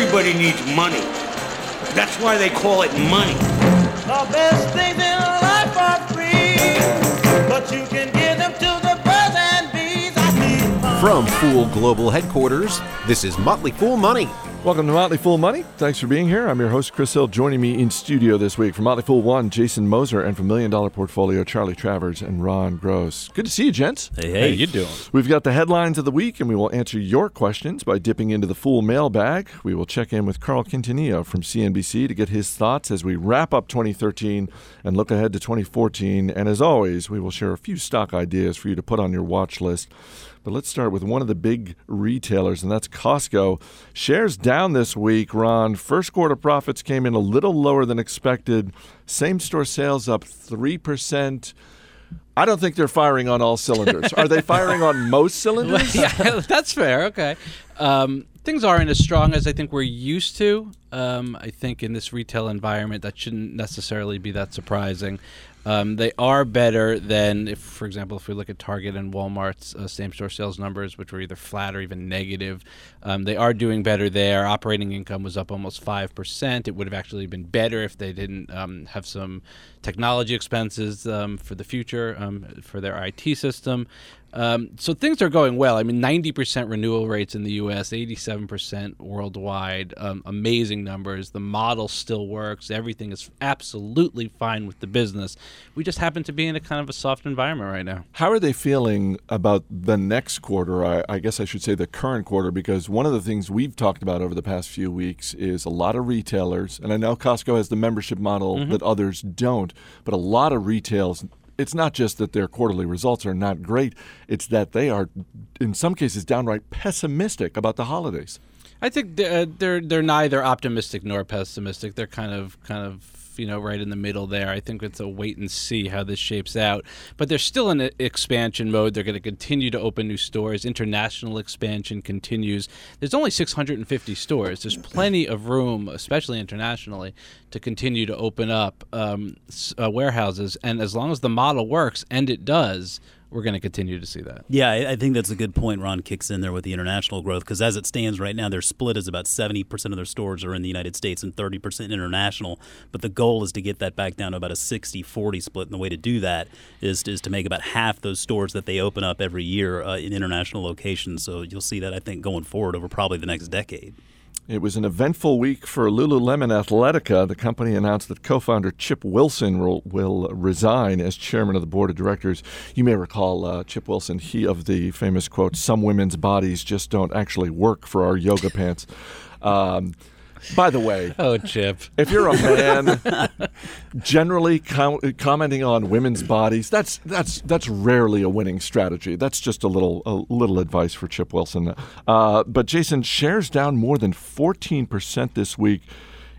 Everybody needs money. That's why they call it money. The best things in life are free, but you can give them to the birds and bees. I need money. From Fool Global Headquarters, this is Motley Fool Money. Welcome to Motley Fool Money. Thanks for being here. I'm your host, Chris Hill. Joining me in studio this week from Motley Fool One, Jason Moser, and from Million Dollar Portfolio, Charlie Travers and Ron Gross. Good to see you, gents. Hey, hey, how you doing? We've got the headlines of the week, and we will answer your questions by dipping into the Fool mailbag. We will check in with Carl Quintanilla from CNBC to get his thoughts as we wrap up 2013 and look ahead to 2014. And as always, we will share a few stock ideas for you to put on your watch list. But let's start with one of the big retailers, and that's Costco. Shares down this week, Ron. First quarter profits came in a little lower than expected. Same store sales up 3%. I don't think they're firing on all cylinders. Are they firing on most cylinders? yeah, that's fair. Okay. Um, things aren't as strong as I think we're used to. Um, I think in this retail environment, that shouldn't necessarily be that surprising. Um, they are better than, if, for example, if we look at Target and Walmart's uh, same-store sales numbers, which were either flat or even negative. Um, they are doing better there. Operating income was up almost five percent. It would have actually been better if they didn't um, have some technology expenses um, for the future um, for their IT system. Um, so things are going well. I mean, 90% renewal rates in the U.S., 87% worldwide. Um, amazing numbers. The model still works. Everything is absolutely fine with the business. We just happen to be in a kind of a soft environment right now. How are they feeling about the next quarter? I, I guess I should say the current quarter, because one of the things we've talked about over the past few weeks is a lot of retailers, and I know Costco has the membership model that others don't, but a lot of retails it's not just that their quarterly results are not great, it's that they are, in some cases, downright pessimistic about the holidays. I think they're, uh, they're they're neither optimistic nor pessimistic. They're kind of kind of you know right in the middle there. I think it's a wait and see how this shapes out. But they're still in expansion mode. They're going to continue to open new stores. International expansion continues. There's only 650 stores. There's plenty of room, especially internationally, to continue to open up um, uh, warehouses. And as long as the model works, and it does, we're going to continue to see that. Yeah, I think that's a good point. Ron kicks in there with the international growth because as it stands right now, their split is about 70% of their stores are in the United States and 30% international. But the goal is to get that back down to about a 60 40 split. And the way to do that is, is to make about half those stores that they open up every year uh, in international locations. So you'll see that, I think, going forward over probably the next decade. It was an eventful week for Lululemon Athletica. The company announced that co founder Chip Wilson will, will resign as chairman of the board of directors. You may recall uh, Chip Wilson, he of the famous quote, Some women's bodies just don't actually work for our yoga pants. Um, by the way, Oh, Chip. if you're a man generally com- commenting on women's bodies that's that's that's rarely a winning strategy that's just a little a little advice for chip wilson uh, but jason shares down more than 14% this week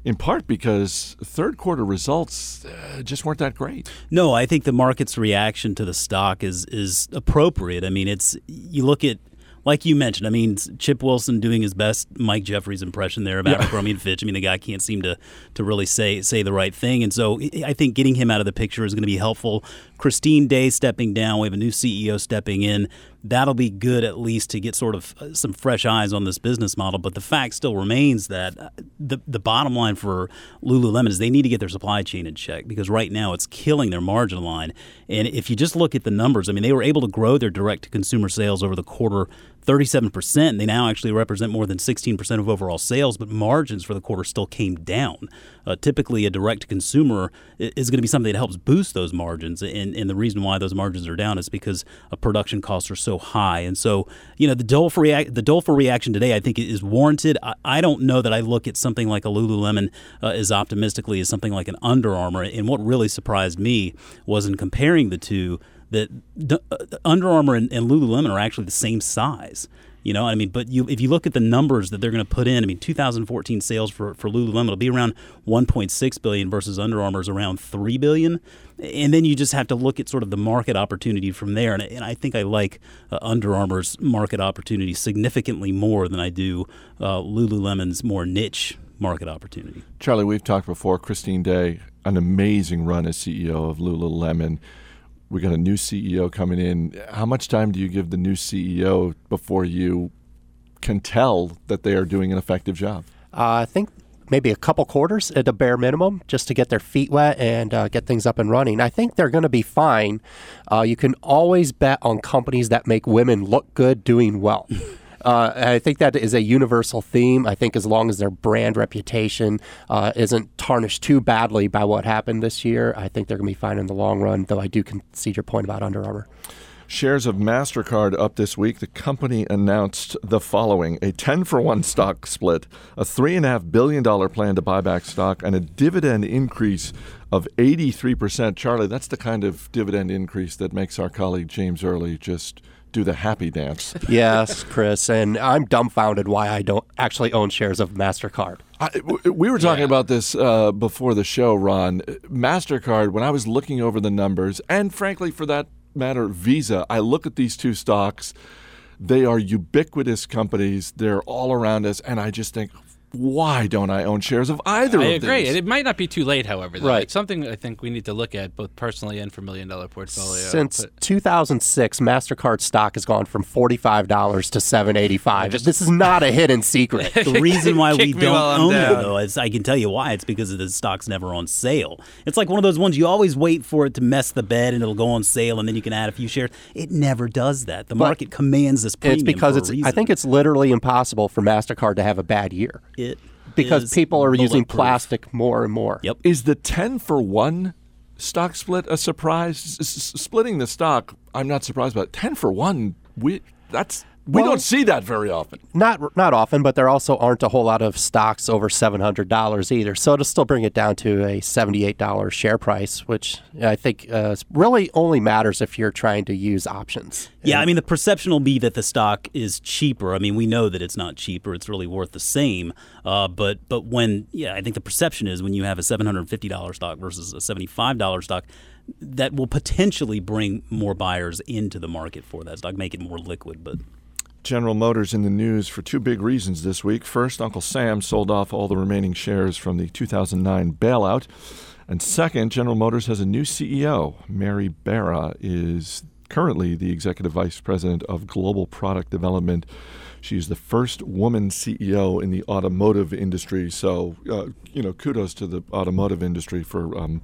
in part because third quarter results uh, just weren't that great No, I think the market's reaction to the stock is is appropriate. I mean, it's you look at like you mentioned. I mean, Chip Wilson doing his best Mike Jeffries impression there of Abercrombie and Fitch. I mean, the guy can't seem to to really say say the right thing, and so I think getting him out of the picture is going to be helpful. Christine Day stepping down. We have a new CEO stepping in. That'll be good at least to get sort of uh, some fresh eyes on this business model. But the fact still remains that uh, the the bottom line for Lululemon is they need to get their supply chain in check because right now it's killing their margin line. And if you just look at the numbers, I mean, they were able to grow their direct to consumer sales over the quarter 37%. They now actually represent more than 16% of overall sales, but margins for the quarter still came down. Uh, typically, a direct consumer is going to be something that helps boost those margins. And, and the reason why those margins are down is because uh, production costs are so high. And so, you know, the doleful, reac- the doleful reaction today, I think, is warranted. I, I don't know that I look at something like a Lululemon uh, as optimistically as something like an Under Armour. And what really surprised me was in comparing the two that uh, Under Armour and, and Lululemon are actually the same size. You know, I mean, but you if you look at the numbers that they're going to put in, I mean, 2014 sales for for Lululemon will be around 1.6 billion versus Under Armour's around 3 billion, and then you just have to look at sort of the market opportunity from there. And, and I think I like uh, Under Armour's market opportunity significantly more than I do uh, Lululemon's more niche market opportunity. charlie we've talked before christine day an amazing run as ceo of lululemon we got a new ceo coming in how much time do you give the new ceo before you can tell that they are doing an effective job Uh, I think maybe a couple quarters at the bare minimum just to get their feet wet and uh, get things up and running. I think they're going to be fine. Uh, you can always bet on companies that make women look good doing well. Uh, I think that is a universal theme. I think as long as their brand reputation uh, isn't tarnished too badly by what happened this year, I think they're going to be fine in the long run, though I do concede your point about Under Armour. Shares of MasterCard up this week. The company announced the following a 10 for 1 stock split, a $3.5 billion plan to buy back stock, and a dividend increase of 83%. Charlie, that's the kind of dividend increase that makes our colleague James Early just do the happy dance. yes, Chris, and I'm dumbfounded why I don't actually own shares of Mastercard. I, we were talking yeah. about this uh, before the show, Ron. Mastercard. When I was looking over the numbers, and frankly, for that matter, Visa. I look at these two stocks. They are ubiquitous companies. They're all around us, and I just think, why don't I own shares of either of these? I of agree. these? It might not be too late, however. Though. Right. It's something I think we need to look at both personally and for million dollar portfolio. Since 2006, Mastercard stock has gone from $45 to $7.85. Just, this is not a hidden secret. the reason why we don't own it, though, is I can tell you why. It's because the stock's never on sale. It's like one of those ones you always wait for it to mess the bed and it'll go on sale and then you can add a few shares. It never does that. The But market commands this premium it's because for it's. a. I think it's literally impossible for Mastercard to have a bad year it because is people are using plastic more and more. Yep. Is the 10 for 1 stock split a surprise? S- s- splitting the stock, I'm not surprised about. 10 for 1, we that's we Well- don't see that very often. Not not often, but there also aren't a whole lot of stocks over seven hundred dollars either. So to still bring it down to a seventy eight dollars share price, which I think uh, really only matters if you're trying to use options. Yeah, I mean the perception will be that the stock is cheaper. I mean we know that it's not cheaper; it's really worth the same. Uh, but but when yeah, I think the perception is when you have a seven hundred and fifty dollar stock versus a seventy five dollar stock, that will potentially bring more buyers into the market for that stock, make it more liquid. But General Motors in the news for two big reasons this week. First, Uncle Sam sold off all the remaining shares from the 2009 bailout. And second, General Motors has a new CEO. Mary Barra is currently the executive vice president of global product development. She's the first woman CEO in the automotive industry. So, uh, you know, kudos to the automotive industry for um,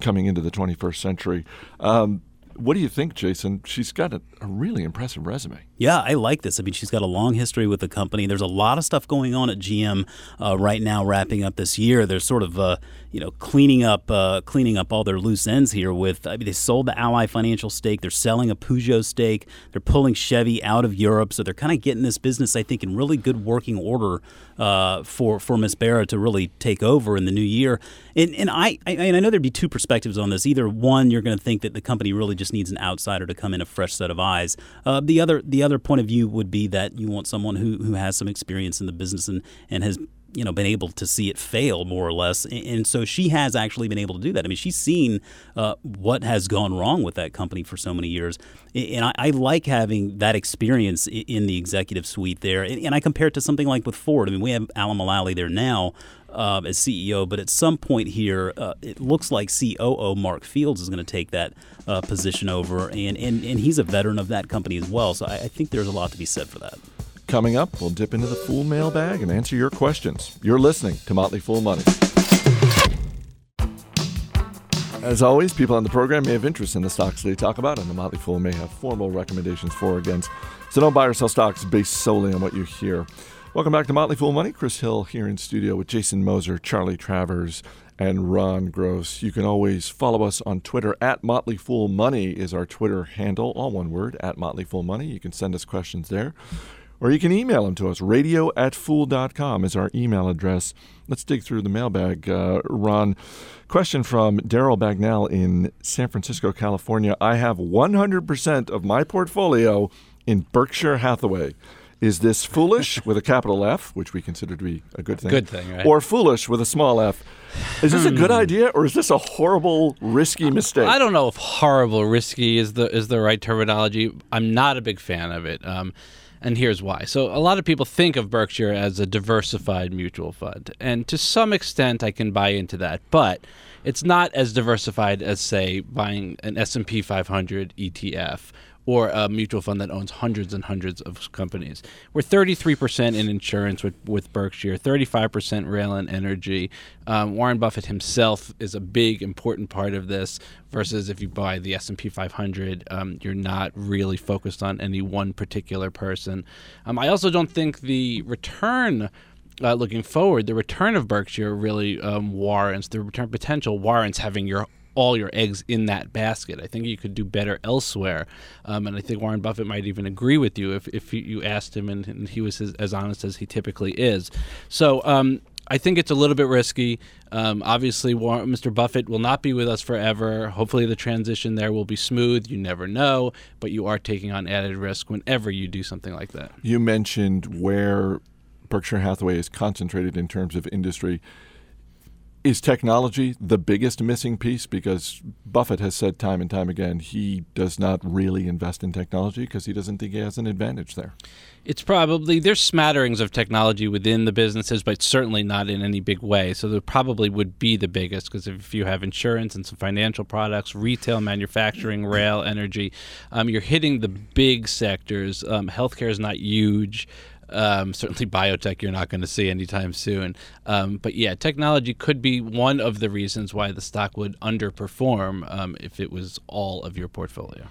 coming into the 21st century. Um, what do you think, Jason? She's got a, a really impressive resume. Yeah, I like this. I mean, she's got a long history with the company. There's a lot of stuff going on at GM uh, right now, wrapping up this year. They're sort of, uh, you know, cleaning up, uh, cleaning up all their loose ends here. With I mean, they sold the Ally Financial stake. They're selling a Peugeot stake. They're pulling Chevy out of Europe. So they're kind of getting this business, I think, in really good working order uh, for for Miss Barra to really take over in the new year. And and I, I and I know there'd be two perspectives on this. Either one, you're going to think that the company really just needs an outsider to come in, a fresh set of. Uh, the other the other point of view would be that you want someone who who has some experience in the business and and has you know been able to see it fail more or less. And, so she has actually been able to do that. I mean she's seen uh, what has gone wrong with that company for so many years. And i, I like having that experience in the executive suite there. And, i compare it to something like with ford. I mean we have alan mulally there now uh, as CEO, but at some point here, uh, it looks like COO Mark Fields is going to take that uh, position over, and, and and he's a veteran of that company as well. So I, I think there's a lot to be said for that. Coming up, we'll dip into the Fool mailbag and answer your questions. You're listening to Motley Fool Money. As always, people on the program may have interest in the stocks they talk about, and the Motley Fool may have formal recommendations for or against. So don't buy or sell stocks based solely on what you hear. Welcome back to Motley Fool Money. Chris Hill here in studio with Jason Moser, Charlie Travers, and Ron Gross. You can always follow us on Twitter at Motley Fool Money is our Twitter handle, all one word, at Motley Fool Money. You can send us questions there. Or you can email them to us. Radio at fool.com is our email address. Let's dig through the mailbag. Uh, Ron, question from Daryl Bagnell in San Francisco, California. I have 100% of my portfolio in Berkshire Hathaway. Is this foolish with a capital F, which we consider to be a good thing? Good thing, right? Or foolish with a small f? Is this a good idea or is this a horrible, risky mistake? I don't know if horrible, risky is the is the right terminology. I'm not a big fan of it. Um, and here's why. So a lot of people think of Berkshire as a diversified mutual fund, and to some extent I can buy into that, but it's not as diversified as say buying an S&P 500 ETF or a mutual fund that owns hundreds and hundreds of companies. We're 33% in insurance with, with Berkshire, 35% rail and energy. Um, Warren Buffett himself is a big, important part of this. Versus if you buy the S and P 500, um, you're not really focused on any one particular person. Um, I also don't think the return uh, looking forward, the return of Berkshire really um, warrants the return potential warrants having your all your eggs in that basket. I think you could do better elsewhere, um, and I think Warren Buffett might even agree with you if if you asked him, and, and he was as, as, honest as he typically is. So. Um, I think it's a little bit risky. Um, obviously, Warren, Mr. Buffett will not be with us forever. Hopefully, the transition there will be smooth. You never know, but you are taking on added risk whenever you do something like that. You mentioned where Berkshire Hathaway is concentrated in terms of industry. Is technology the biggest missing piece? Because Buffett has said time and time again he does not really invest in technology because he doesn't think he has an advantage there. It's probably there's smatterings of technology within the businesses, but certainly not in any big way. So there probably would be the biggest because if you have insurance and some financial products, retail, manufacturing, rail, energy, um, you're hitting the big sectors. Um, healthcare is not huge. Um, certainly, biotech you're not going to see anytime soon. Um, but yeah, technology could be one of the reasons why the stock would underperform um, if it was all of your portfolio.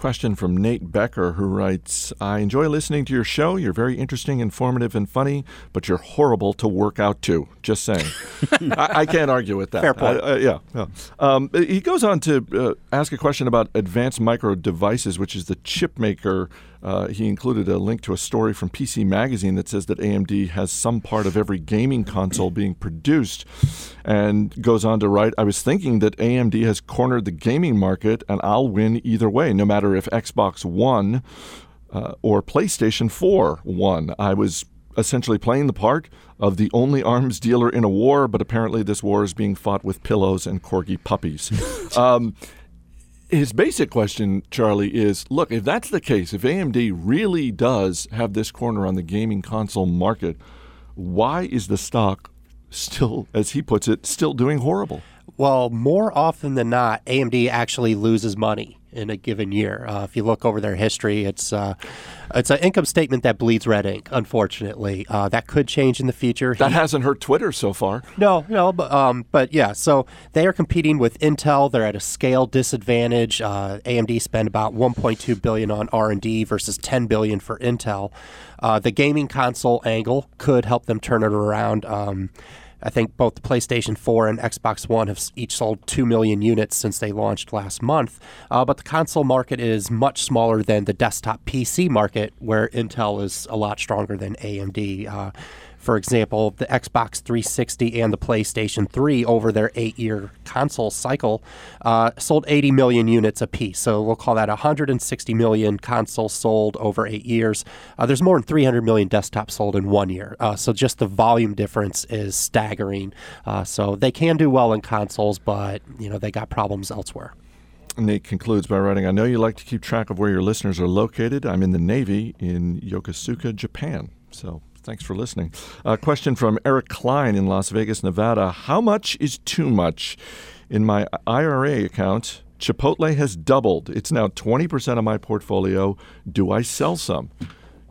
Question from Nate Becker, who writes I enjoy listening to your show. You're very interesting, informative, and funny, but you're horrible to work out to. Just saying. I, I, can't argue with that. Fair point. I, uh, yeah. yeah. Um, he goes on to uh, ask a question about Advanced Micro Devices, which is the chip maker uh, he included a link to a story from PC Magazine that says that AMD has some part of every gaming console being produced, and goes on to write I was thinking that AMD has cornered the gaming market, and I'll win either way, no matter if Xbox One uh, or PlayStation 4 won. I was essentially playing the part of the only arms dealer in a war, but apparently this war is being fought with pillows and corgi puppies. um, his basic question, Charlie, is look, if that's the case, if AMD really does have this corner on the gaming console market, why is the stock still, as he puts it, still doing horrible? Well, more often than not, AMD actually loses money in a given year. Uh, if you look over their history, it's uh, it's an income statement that bleeds red ink. Unfortunately, uh, that could change in the future. That he, hasn't hurt Twitter so far. No, no, but um, but yeah. So they are competing with Intel. They're at a scale disadvantage. Uh, AMD spend about 1.2 billion on R and D versus 10 billion for Intel. Uh, the gaming console angle could help them turn it around. Um, I think both the PlayStation 4 and Xbox One have each sold 2 million units since they launched last month. Uh, but the console market is much smaller than the desktop PC market, where Intel is a lot stronger than AMD. Uh, for example, the Xbox 360 and the PlayStation 3 over their eight year console cycle uh, sold 80 million units apiece. So we'll call that 160 million consoles sold over eight years. Uh, there's more than 300 million desktops sold in one year. Uh, so just the volume difference is staggering. Uh, so they can do well in consoles, but you know they got problems elsewhere. Nate concludes by writing, I know you like to keep track of where your listeners are located. I'm in the Navy in Yokosuka, Japan. So Thanks for listening. A question from Eric Klein in Las Vegas, Nevada. How much is too much? In my IRA account, Chipotle has doubled. It's now 20% of my portfolio. Do I sell some?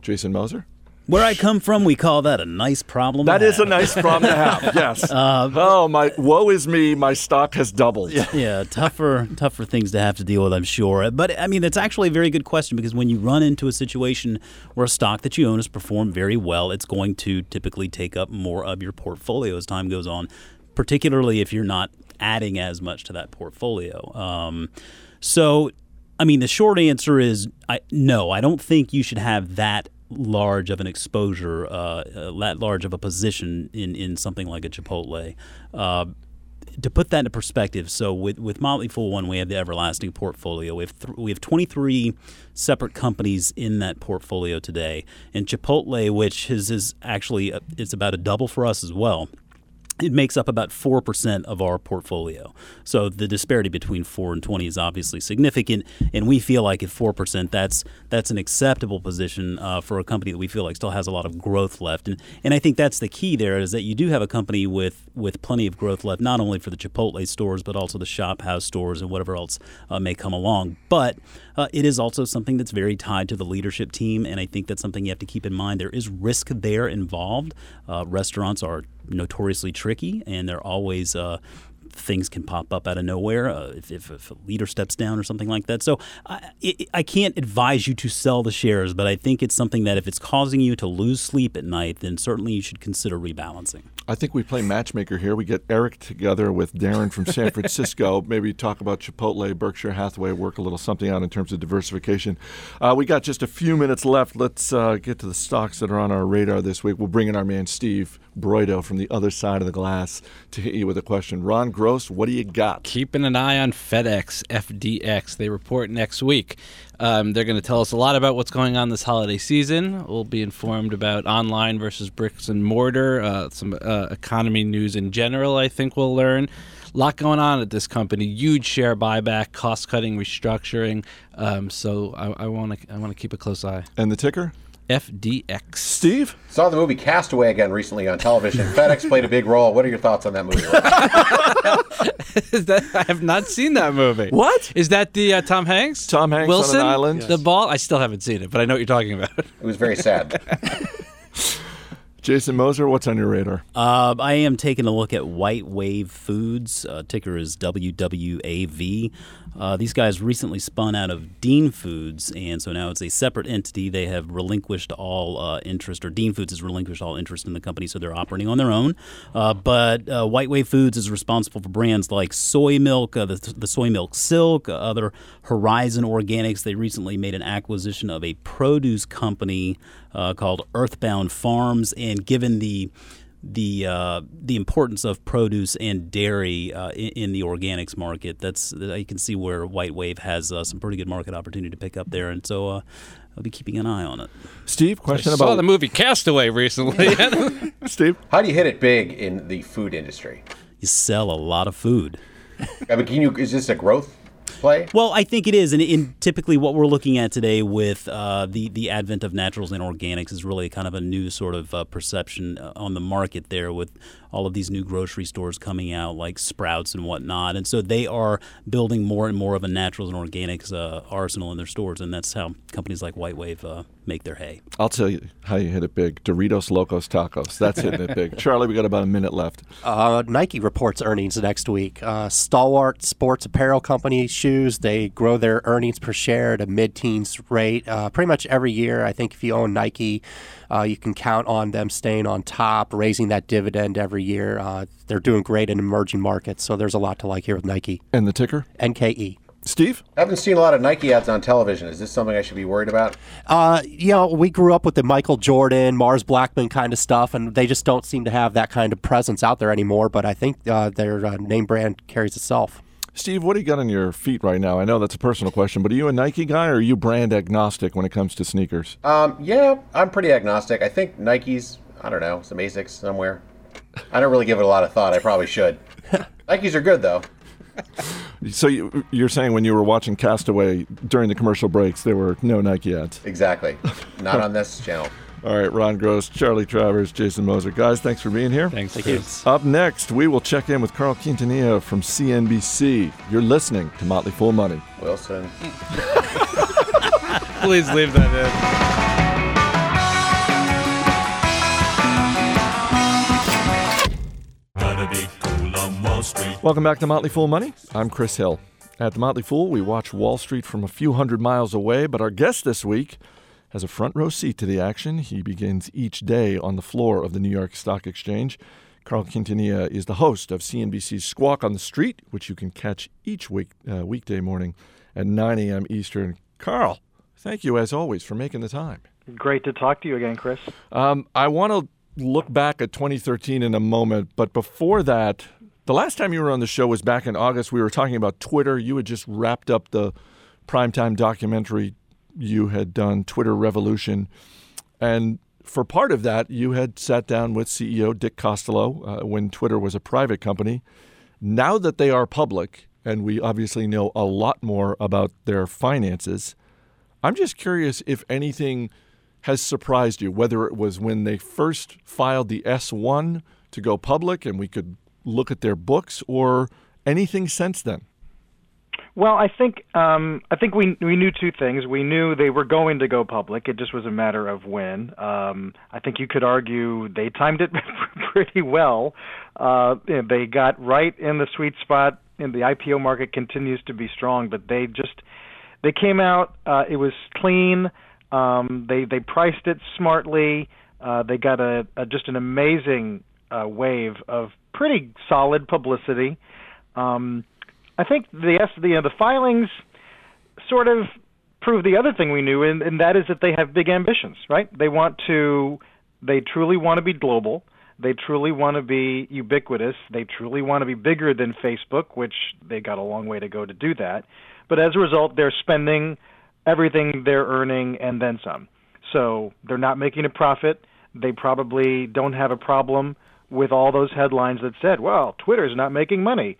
Jason Moser? Where I come from, we call that a nice problem. That is a nice problem to have. Yes. Uh, oh my! Woe is me! My stock has doubled. Yeah. yeah, tougher, tougher things to have to deal with, I'm sure. But I mean, it's actually a very good question because when you run into a situation where a stock that you own has performed very well, it's going to typically take up more of your portfolio as time goes on, particularly if you're not adding as much to that portfolio. Um, so, I mean, the short answer is I, no. I don't think you should have that large of an exposure, uh, uh, that large of a position in, in something like a Chipotle. Uh, to put that into perspective, so with, with Motley Fool One, we have the Everlasting portfolio. We have th- we have 23 separate companies in that portfolio today, and Chipotle, which is, is actually a, it's about a double for us as well. It makes up about 4% of our portfolio. So the disparity between 4 and 20 is obviously significant and we feel like at 4% that's that's an acceptable position uh, for a company that we feel like still has a lot of growth left. And and I think that's the key there is that you do have a company with with plenty of growth left not only for the Chipotle stores but also the Shop House stores and whatever else uh, may come along. But uh, it is also something that's very tied to the leadership team and I think that's something you have to keep in mind. There is risk there involved. Uh, restaurants are notoriously tricky, and they're always uh, things can pop up out of nowhere uh, if, if, if, a leader steps down or something like that. So I, it, I can't advise you to sell the shares, but I think it's something that if it's causing you to lose sleep at night, then certainly you should consider rebalancing. I think we play matchmaker here. We get Eric together with Darren from San Francisco. Maybe talk about Chipotle, Berkshire Hathaway, work a little something out in terms of diversification. Uh, we got just a few minutes left. Let's uh, get to the stocks that are on our radar this week. We'll bring in our man Steve Broido from the other side of the glass to hit you with a question. Ron Gross, what do you got? Keeping an eye on FedEx, FDX. They report next week. Um, they're going to tell us a lot about what's going on this holiday season. We'll be informed about online versus bricks and mortar, uh, some uh, economy news in general, I think we'll learn. A lot going on at this company. Huge share buyback, cost cutting, restructuring. Um, so I want to I want to keep a close eye. And the ticker? FDX. Steve? Saw the movie Castaway again recently on television. FedEx played a big role. What are your thoughts on that movie? that, I have not seen that movie. What? Is that the uh, Tom Hanks? Tom Hanks Wilson? on an island? The ball? I still haven't seen it, but I know what you're talking about. It was very sad. Jason Moser, what's on your radar? Uh, I am taking a look at White Wave Foods. Uh, ticker is WWAV. Uh, these guys recently spun out of Dean Foods, and so now it's a separate entity. They have relinquished all uh, interest, or Dean Foods has relinquished all interest in the company, so they're operating on their own. Uh, but uh, White Wave Foods is responsible for brands like soy milk, the, the soy milk silk, other Horizon Organics. They recently made an acquisition of a produce company called Earthbound Farms, and given the the uh, the importance of produce and dairy uh, in, in, the organics market. That's you can see where White Wave has uh, some pretty good market opportunity to pick up there, and so uh, I'll be keeping an eye on it. Steve, question I about saw the movie Castaway recently. Steve, how do you hit it big in the food industry? You sell a lot of food. I mean, can you? Is this a growth play? Well, I think it is, and, in typically what we're looking at today with uh, the the advent of naturals and organics is really kind of a new sort of uh, perception uh, on the market there with all of these new grocery stores coming out like Sprouts and whatnot, and so they are building more and more of a naturals and organics uh, arsenal in their stores, and that's how companies like White Wave uh, make their hay. I'll tell you how you hit it big: Doritos Locos Tacos. That's hitting it big. Charlie, we got about a minute left. Uh, Nike reports earnings next week. stalwart sports apparel company shoes they grow their earnings per share at a mid-teens rate pretty much every year. I think if you own Nike, you can count on them staying on top, raising that dividend every every year. Uh, they're doing great in emerging markets, so there's a lot to like here with Nike. And the ticker? NKE. Steve? I haven't seen a lot of Nike ads on television. Is this something I should be worried about? Uh, you know, we grew up with the Michael Jordan, Mars Blackmon kind of stuff, and they just don't seem to have that kind of presence out there anymore. But I think uh, their uh, name brand carries itself. Steve, what do you got on your feet right now? I know that's a personal question, but are you a Nike guy or are you brand agnostic when it comes to sneakers? Um, yeah, I'm pretty agnostic. I think Nike's, I don't know, some Asics somewhere. I don't really give it a lot of thought. I probably should. Nikes are good though. So you, are saying when you were watching Castaway during the commercial breaks, there were no Nike ads? Exactly. Not on this channel. All right, Ron Gross, Charlie Travers, Jason Moser. Guys, thanks for being here. Thanks. Thank you. Up next, we will check in with Carl Quintanilla from CNBC. You're listening to Motley Fool Money. Wilson. Please leave that in. Welcome back to Motley Fool Money. I'm Chris Hill. At the Motley Fool, we watch Wall Street from a few hundred miles away, but our guest this week has a front row seat to the action. He begins each day on the floor of the New York Stock Exchange. Carl Quintanilla is the host of CNBC's Squawk on the Street, which you can catch each week uh, weekday morning at 9 a.m. Eastern. Carl, thank you as always for making the time. Great to talk to you again, Chris. Um, I want to look back at 2013 in a moment, but before that, the last time you were on the show was back in August. We were talking about Twitter. You had just wrapped up the primetime documentary you had done, Twitter Revolution. And for part of that, you had sat down with CEO Dick Costolo uh, when Twitter was a private company. Now that they are public, and we obviously know a lot more about their finances, I'm just curious if anything has surprised you, whether it was when they first filed the S1 to go public and we could look at their books, or anything since then. Well, I think um, I think we we knew two things. We knew they were going to go public. It just was a matter of when. Um, I think you could argue they timed it pretty well. Uh, they got right in the sweet spot. And the IPO market continues to be strong, but they just they came out. Uh, it was clean. Um, they they priced it smartly. Uh, they got a, a just an amazing uh, wave of pretty solid publicity. Um, I think the the, the filings sort of prove the other thing we knew, and, and that is that they have big ambitions. Right? They want to. They truly want to be global. They truly want to be ubiquitous. They truly want to be bigger than Facebook, which they got a long way to go to do that. But as a result, they're spending everything they're earning and then some. So they're not making a profit. They probably don't have a problem with all those headlines that said, well, Twitter's not making money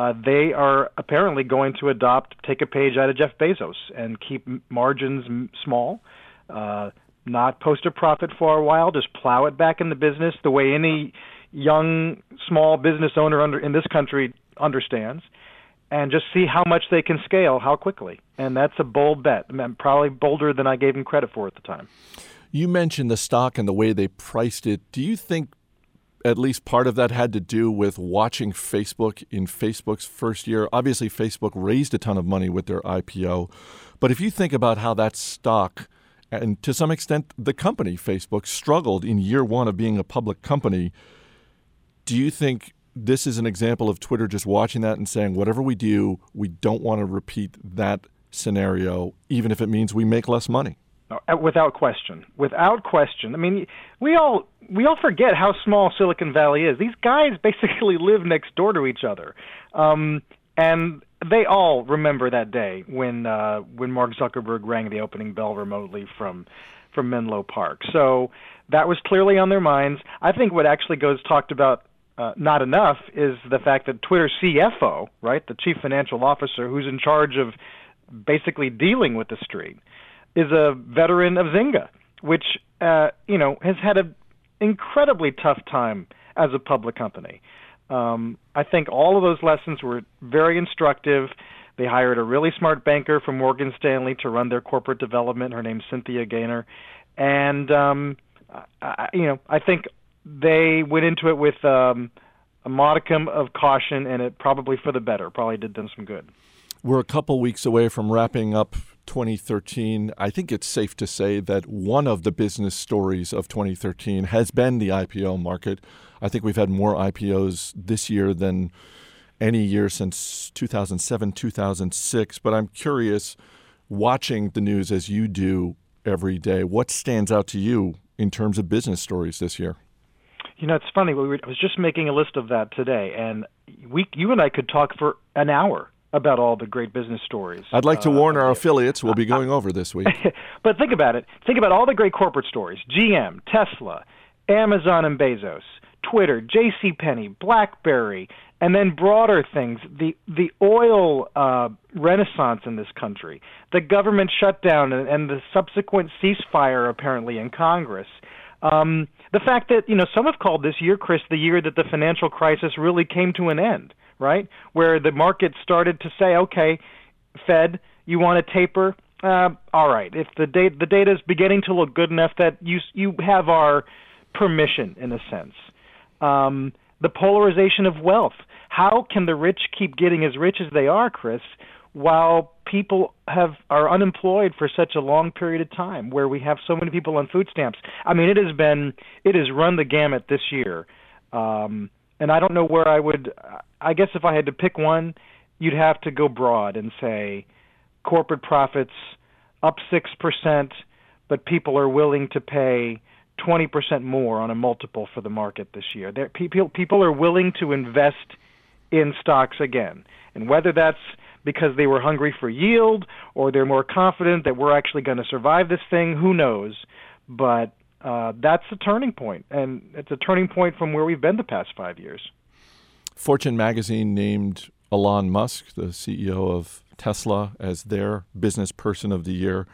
uh, they are apparently going to adopt, take a page out of Jeff Bezos and keep margins small, uh, not post a profit for a while, just plow it back in the business the way any young small business owner under in this country understands, and just see how much they can scale, how quickly. And that's a bold bet, probably bolder than I gave him credit for at the time. You mentioned the stock and the way they priced it. Do you think at least part of that had to do with watching Facebook in Facebook's first year. Obviously, Facebook raised a ton of money with their IPO. But if you think about how that stock, and to some extent the company, Facebook, struggled in year one of being a public company, do you think this is an example of Twitter just watching that and saying, whatever we do, we don't want to repeat that scenario, even if it means we make less money? Uh, without question, without question. I mean, we all we all forget how small Silicon Valley is. These guys basically live next door to each other, um, and they all remember that day when uh, when Mark Zuckerberg rang the opening bell remotely from from Menlo Park. So that was clearly on their minds. I think what actually goes talked about uh, not enough is the fact that Twitter CFO, right, the chief financial officer, who's in charge of basically dealing with the street is a veteran of Zynga, which uh, you know has had an incredibly tough time as a public company. Um, I think all of those lessons were very instructive. They hired a really smart banker from Morgan Stanley to run their corporate development. Her name's Cynthia Gaylor, and um, I, you know I think they went into it with um, a modicum of caution, and it probably for the better. Probably did them some good. We're a couple weeks away from wrapping up 2013, I think it's safe to say that one of the business stories of 2013 has been the IPO market. I think we've had more IPOs this year than any year since 2007, 2006. But I'm curious, watching the news as you do every day, what stands out to you in terms of business stories this year? You know, it's funny. We were, I was just making a list of that today, and we, you and I could talk for an hour about all the great business stories. I'd like to uh, warn our affiliates we'll be going over this week. but think about it. Think about all the great corporate stories. GM, Tesla, Amazon and Bezos, Twitter, J.C. Penney, BlackBerry, and then broader things, the the oil uh, renaissance in this country, the government shutdown and, and the subsequent ceasefire apparently in Congress. Um, the fact that you know some have called this year, Chris, the year that the financial crisis really came to an end right? Where the market started to say, okay, Fed, you want to taper? Uh, all right. If the data the data is beginning to look good enough that you you have our permission in a sense. Um, the polarization of wealth. How can the rich keep getting as rich as they are, Chris, while people have are unemployed for such a long period of time, where we have so many people on food stamps? I mean, it has been it has run the gamut this year. Um, and I don't know where I would. I guess if I had to pick one, you'd have to go broad and say corporate profits up six percent, but people are willing to pay twenty percent more on a multiple for the market this year. People people are willing to invest in stocks again, and whether that's because they were hungry for yield or they're more confident that we're actually going to survive this thing, who knows? But uh, that's a turning point, and it's a turning point from where we've been the past five years. Fortune magazine named Elon Musk, the CEO of Tesla, as their business person of the year.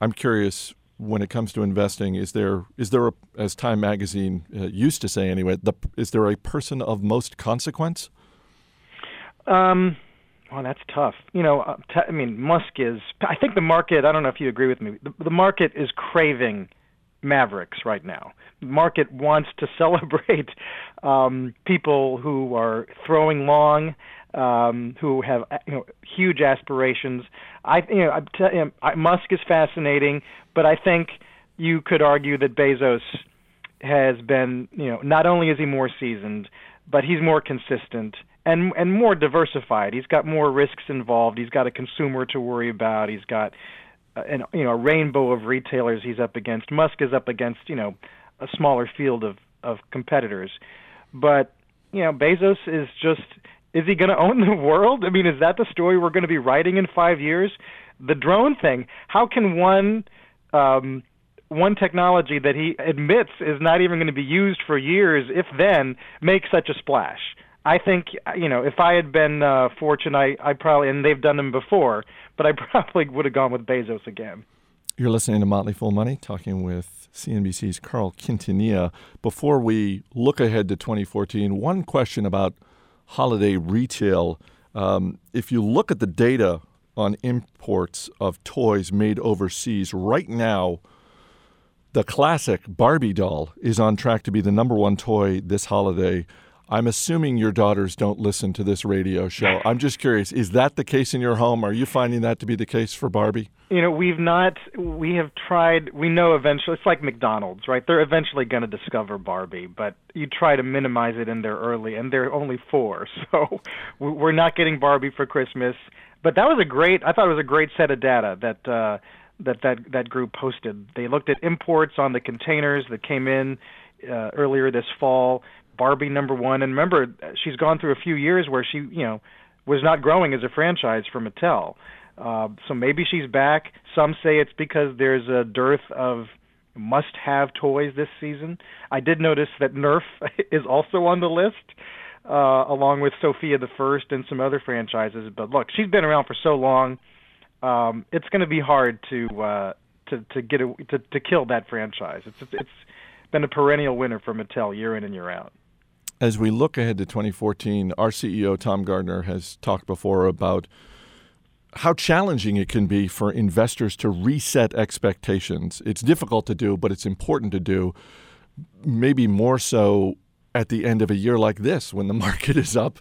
I'm curious when it comes to investing, is there is there a, as Time magazine uh, used to say anyway, the, is there a person of most consequence? Um, well, that's tough. You know, uh, t- I mean, Musk is. I think the market. I don't know if you agree with me. The, the market is craving mavericks right now. Market wants to celebrate um, people who are throwing long, um, who have you know huge aspirations. I you know, I, you I, Musk is fascinating, but I think you could argue that Bezos has been you know not only is he more seasoned, but he's more consistent and and more diversified. He's got more risks involved. He's got a consumer to worry about. He's got uh, an you know a rainbow of retailers he's up against. Musk is up against you know a smaller field of of competitors, but you know Bezos is just is he going to own the world? I mean, is that the story we're going to be writing in five years? The drone thing. How can one um, one technology that he admits is not even going to be used for years, if then, make such a splash? I think you know if I had been uh, Fortune, I I probably and they've done them before, but I probably would have gone with Bezos again. You're listening to Motley Fool Money, talking with CNBC's Carl Quintanilla. Before we look ahead to 2014, one question about holiday retail. Um, if you look at the data on imports of toys made overseas right now, the classic Barbie doll is on track to be the number one toy this holiday. I'm assuming your daughters don't listen to this radio show. I'm just curious, is that the case in your home? Are you finding that to be the case for Barbie? You know, we've not, we have tried, we know eventually, it's like McDonald's, right? They're eventually going to discover Barbie, but you try to minimize it in there early, and they're only four. So we're not getting Barbie for Christmas. But that was a great, I thought it was a great set of data that, uh, that that that group posted. They looked at imports on the containers that came in uh, earlier this fall. Barbie number one, and remember, she's gone through a few years where she, you know, was not growing as a franchise for Mattel. Uh, so maybe she's back. Some say it's because there's a dearth of must-have toys this season. I did notice that Nerf is also on the list, uh, along with Sofia the First and some other franchises. But look, she's been around for so long. Um, it's going to be hard to uh, to to get a, to to kill that franchise. It's it's been a perennial winner for Mattel year in and year out. As we look ahead to 2014, our CEO Tom Gardner has talked before about how challenging it can be for investors to reset expectations. It's difficult to do, but it's important to do. Maybe more so at the end of a year like this when the market is up.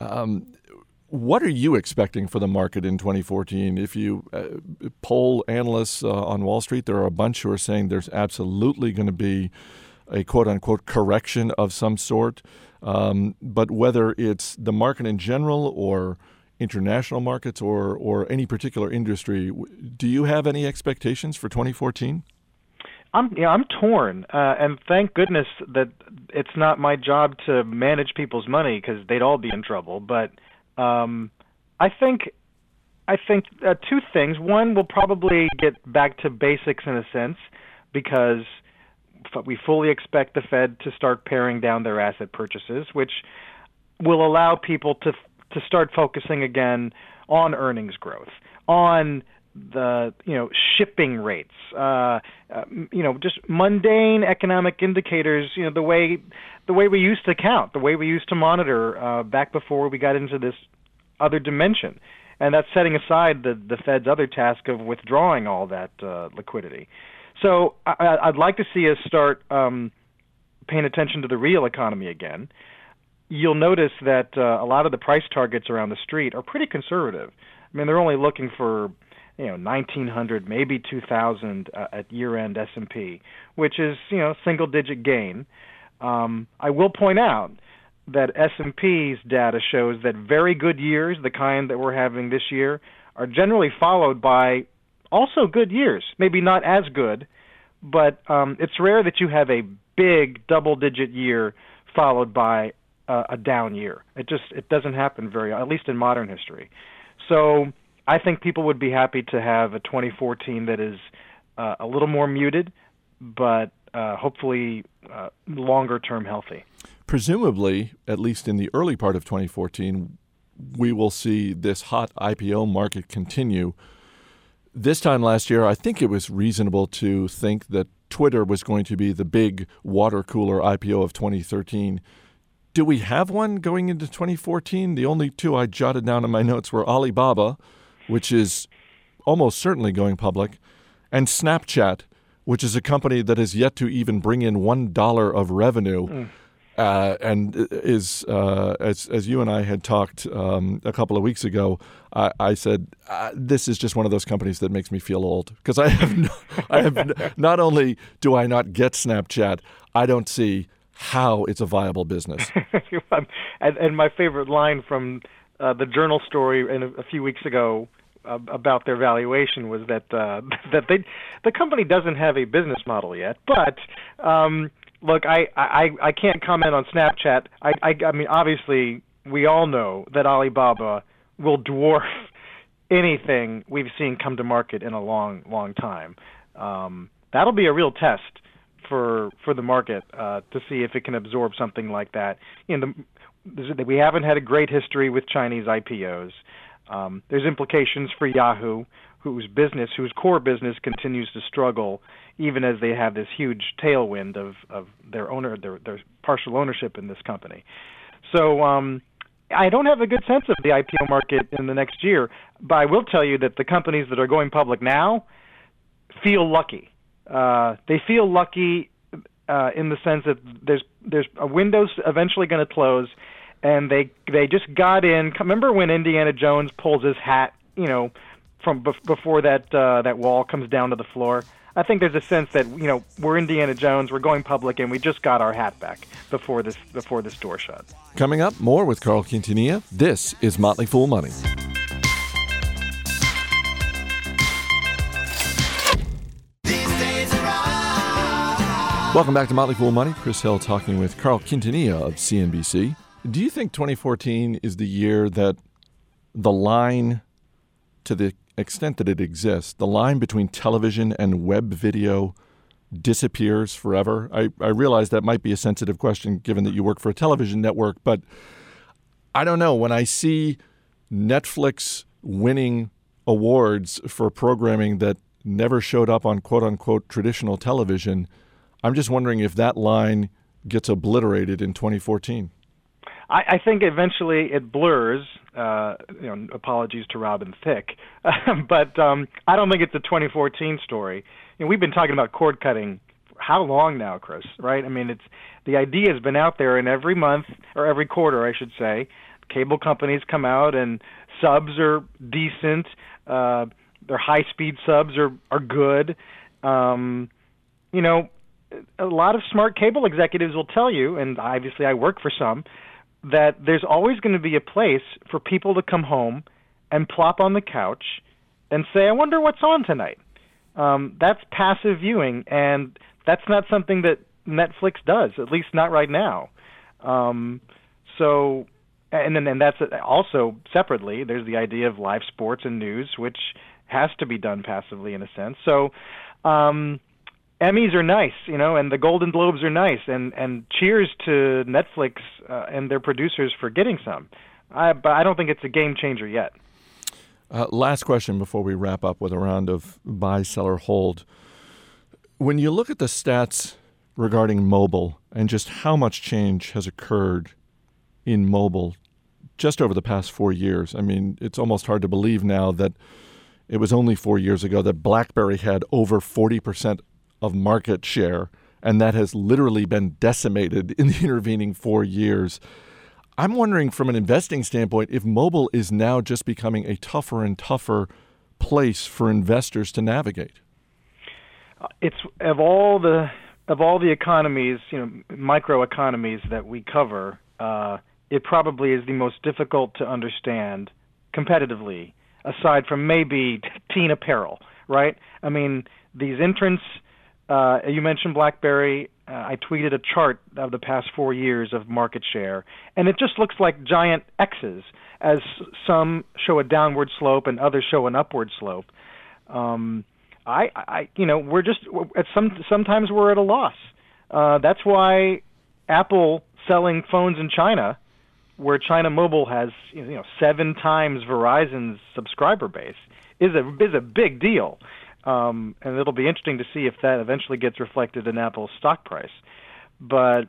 Um, what are you expecting for the market in 2014? If you uh, poll analysts uh, on Wall Street, there are a bunch who are saying there's absolutely going to be a quote unquote correction of some sort. Um, but whether it's the market in general or international markets or, or any particular industry, do you have any expectations for 2014? I'm yeah, I'm torn, uh, and thank goodness that it's not my job to manage people's money because they'd all be in trouble. But um, I think I think uh, two things. One, we'll probably get back to basics in a sense because we fully expect the Fed to start paring down their asset purchases, which will allow people to to start focusing again on earnings growth, on the you know shipping rates, uh, uh, you know just mundane economic indicators. You know the way the way we used to count, the way we used to monitor uh, back before we got into this other dimension, and that's setting aside the the Fed's other task of withdrawing all that uh, liquidity. So I, I'd like to see us start um, paying attention to the real economy again. You'll notice that uh, a lot of the price targets around the street are pretty conservative. I mean, they're only looking for you know 1900 maybe 2000 uh, at year end S&P which is you know single digit gain um, I will point out that S&P's data shows that very good years the kind that we're having this year are generally followed by also good years. Maybe not as good, but um, it's rare that you have a big double-digit year followed by uh, a down year. It just it doesn't happen very, at least in modern history. So I think people would be happy to have a 2014 that is uh, a little more muted, but uh, hopefully uh, longer term healthy. Presumably, at least in the early part of 2014, we will see this hot IPO market continue. This time last year, I think it was reasonable to think that Twitter was going to be the big water cooler IPO of 2013. Do we have one going into 2014? The only two I jotted down in my notes were Alibaba, which is almost certainly going public, and Snapchat, which is a company that has yet to even bring in $1 of revenue. Mm. Uh, and is uh, as as you and I had talked um, a couple of weeks ago, I, I said uh, this is just one of those companies that makes me feel old because I have no, I have not only do I not get Snapchat, I don't see how it's a viable business. and, and, my favorite line from uh, the journal story in a, a few weeks ago about their valuation was that uh, that they the company doesn't have a business model yet, but um, look, I, I I can't comment on Snapchat. I, I I mean, obviously, we all know that Alibaba will dwarf anything we've seen come to market in a long, long time. Um, that'll be a real test for for the market uh, to see if it can absorb something like that. You know, the, we haven't had a great history with Chinese IPOs. Um, there's implications for Yahoo, whose business, whose core business, continues to struggle, even as they have this huge tailwind of, of their owner, their, their partial ownership in this company. So um, I don't have a good sense of the IPO market in the next year, but I will tell you that the companies that are going public now feel lucky. Uh, they feel lucky uh, in the sense that there's there's a window's eventually going to close, and they they just got in. Remember when Indiana Jones pulls his hat, you know, from before that uh, that wall comes down to the floor. I think there's a sense that you know we're Indiana Jones, we're going public, and we just got our hat back before this before this door shut. Coming up, more with Carl Quintanilla. This is Motley Fool Money. Welcome back to Motley Fool Money. Chris Hill talking with Carl Quintanilla of CNBC. Do you think 2014 is the year that the line to the extent that it exists, the line between television and web video disappears forever? I, I realize that might be a sensitive question given that you work for a television network, but I don't know. When I see Netflix winning awards for programming that never showed up on quote unquote traditional television, I'm just wondering if that line gets obliterated in 2014. I, I think eventually it blurs. Uh, you know, apologies to Robin Thicke, but um, I don't think it's a 2014 story. You know, we've been talking about cord cutting how long now, Chris? Right? I mean, it's the idea has been out there, and every month or every quarter, I should say, cable companies come out and subs are decent. Uh, their high-speed subs are are good. Um, you know, a lot of smart cable executives will tell you, and obviously I work for some, that there's always going to be a place for people to come home and plop on the couch and say, "I wonder what's on tonight." Um, that's passive viewing, and that's not something that Netflix does, at least not right now. Um, so, and then and that's also separately. There's the idea of live sports and news, which has to be done passively in a sense. So, um, Emmys are nice, you know, and the Golden Globes are nice, and and cheers to Netflix uh, and their producers for getting some. I, but I don't think it's a game changer yet. Uh, last question before we wrap up with a round of buy, seller, hold. When you look at the stats regarding mobile and just how much change has occurred in mobile just over the past four years, I mean, it's almost hard to believe now that it was only four years ago that BlackBerry had over 40% of market share, and that has literally been decimated in the intervening four years. I'm wondering from an investing standpoint if mobile is now just becoming a tougher and tougher place for investors to navigate. Uh, it's of all the of all the economies, you know, micro economies that we cover, uh, it probably is the most difficult to understand competitively, aside from maybe teen apparel, right? I mean, these entrants uh, you mentioned BlackBerry. Uh, I tweeted a chart of the past four years of market share, and it just looks like giant X's, as some show a downward slope and others show an upward slope. Um, I, I, you know, we're just at some sometimes we're at a loss. Uh, that's why Apple selling phones in China, where China Mobile has you know seven times Verizon's subscriber base, is a is a big deal, um, and it'll be interesting to see if that eventually gets reflected in Apple's stock price. But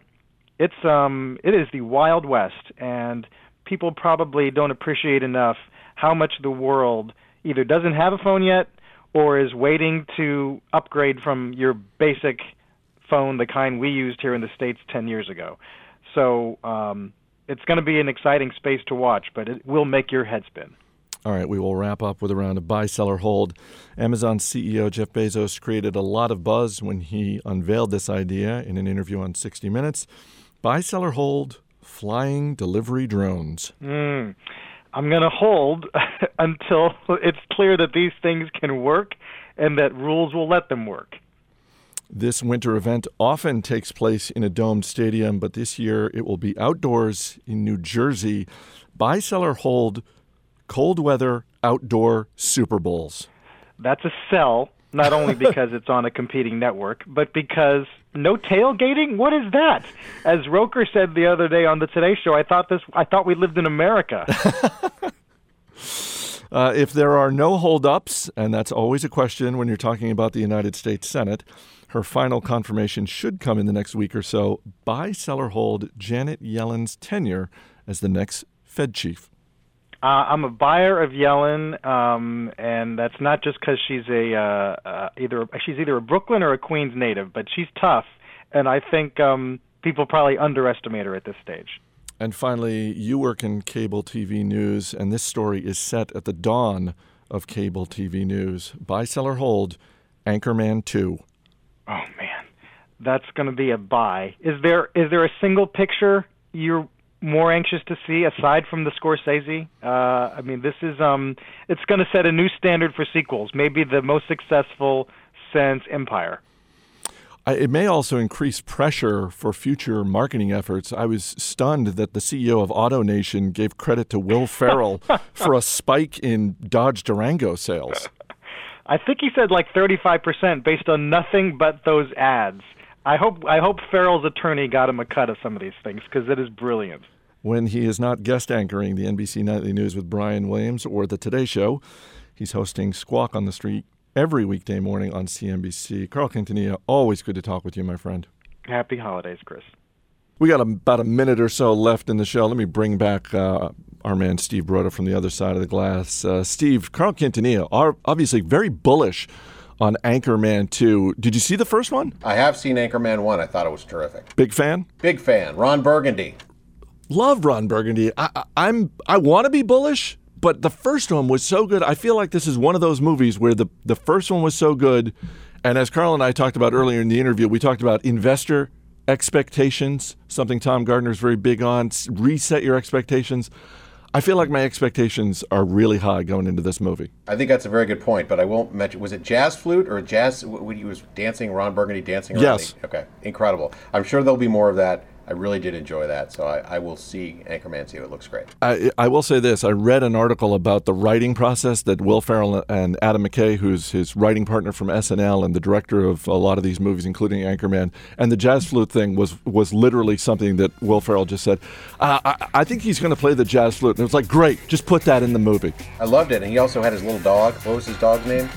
it's um it is the wild west, and people probably don't appreciate enough how much the world either doesn't have a phone yet or is waiting to upgrade from your basic phone, the kind we used here in the states 10 years ago. So um, it's going to be an exciting space to watch, but it will make your head spin. All right, we will wrap up with a round of buy, seller, hold. Amazon CEO Jeff Bezos created a lot of buzz when he unveiled this idea in an interview on 60 Minutes. Buy, seller, hold flying delivery drones. Mm. I'm going to hold until it's clear that these things can work and that rules will let them work. This winter event often takes place in a domed stadium, but this year it will be outdoors in New Jersey. Buy, seller, hold cold weather outdoor Super Bowls. That's a sell, not only because it's on a competing network, but because no tailgating? What is that? As Roker said the other day on the Today Show, I thought this I thought we lived in America. Uh, if there are no holdups, and that's always a question when you're talking about the United States Senate, her final confirmation should come in the next week or so. Buy, seller, hold Janet Yellen's tenure as the next Fed chief. Uh, I'm a buyer of Yellen, um, and that's not just because she's a uh, uh, either she's either a Brooklyn or a Queens native, but she's tough, and I think um, people probably underestimate her at this stage. And finally, you work in cable TV news, and this story is set at the dawn of cable TV news. Buy, seller, hold Anchorman 2. Oh, man. That's going to be a buy. Is there is there a single picture you're more anxious to see aside from the Scorsese? Uh, I mean, this is um, it's going to set a new standard for sequels. Maybe the most successful since Empire. I, it may also increase pressure for future marketing efforts. I was stunned that the CEO of AutoNation gave credit to Will Ferrell for a spike in Dodge Durango sales. I think he said like 35% based on nothing but those ads. I hope I hope Ferrell's attorney got him a cut of some of these things because it is brilliant. When he is not guest anchoring the NBC Nightly News with Brian Williams or the Today Show, he's hosting Squawk on the Street every weekday morning on CNBC. Carl Quintanilla, always good to talk with you, my friend. Happy holidays, Chris. We got about a minute or so left in the show. Let me bring back uh, our man Steve Broido from the other side of the glass. Uh, Steve, Carl Quintanilla are obviously very bullish on Anchorman 2. Did you see the first one? I have seen Anchorman 1. I thought it was terrific. Big fan? Big fan. Ron Burgundy. Love Ron Burgundy. I, I, I'm I want to be bullish, but the first one was so good. I feel like this is one of those movies where the, the first one was so good. And as Carl and I talked about earlier in the interview, we talked about investor expectations, something Tom Gardner is very big on. Reset your expectations. I feel like my expectations are really high going into this movie. I think that's a very good point, but I won't mention. Was it jazz flute or jazz when he was dancing? Ron Burgundy dancing. Around Yes. the- okay. Incredible. I'm sure there'll be more of that. I really did enjoy that, so I, I will see Anchorman 2. It looks great. I, I will say this: I read an article about the writing process that Will Ferrell and Adam McKay, who's his writing partner from SNL and the director of a lot of these movies, including Anchorman, and the jazz flute thing was was literally something that Will Ferrell just said. Uh, I, I think he's going to play the jazz flute, and it was like, great, just put that in the movie. I loved it, and he also had his little dog. What was his dog's name?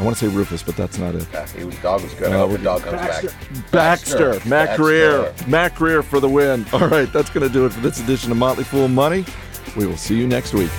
I want to say Rufus, but that's not it. Yeah, he was, dog was good. I Uh, hope the dog comes back. Baxter, Matt Baxter. Greer, Matt Greer for the win. All right, that's going to do it for this edition of Motley Fool Money. We will see you next week.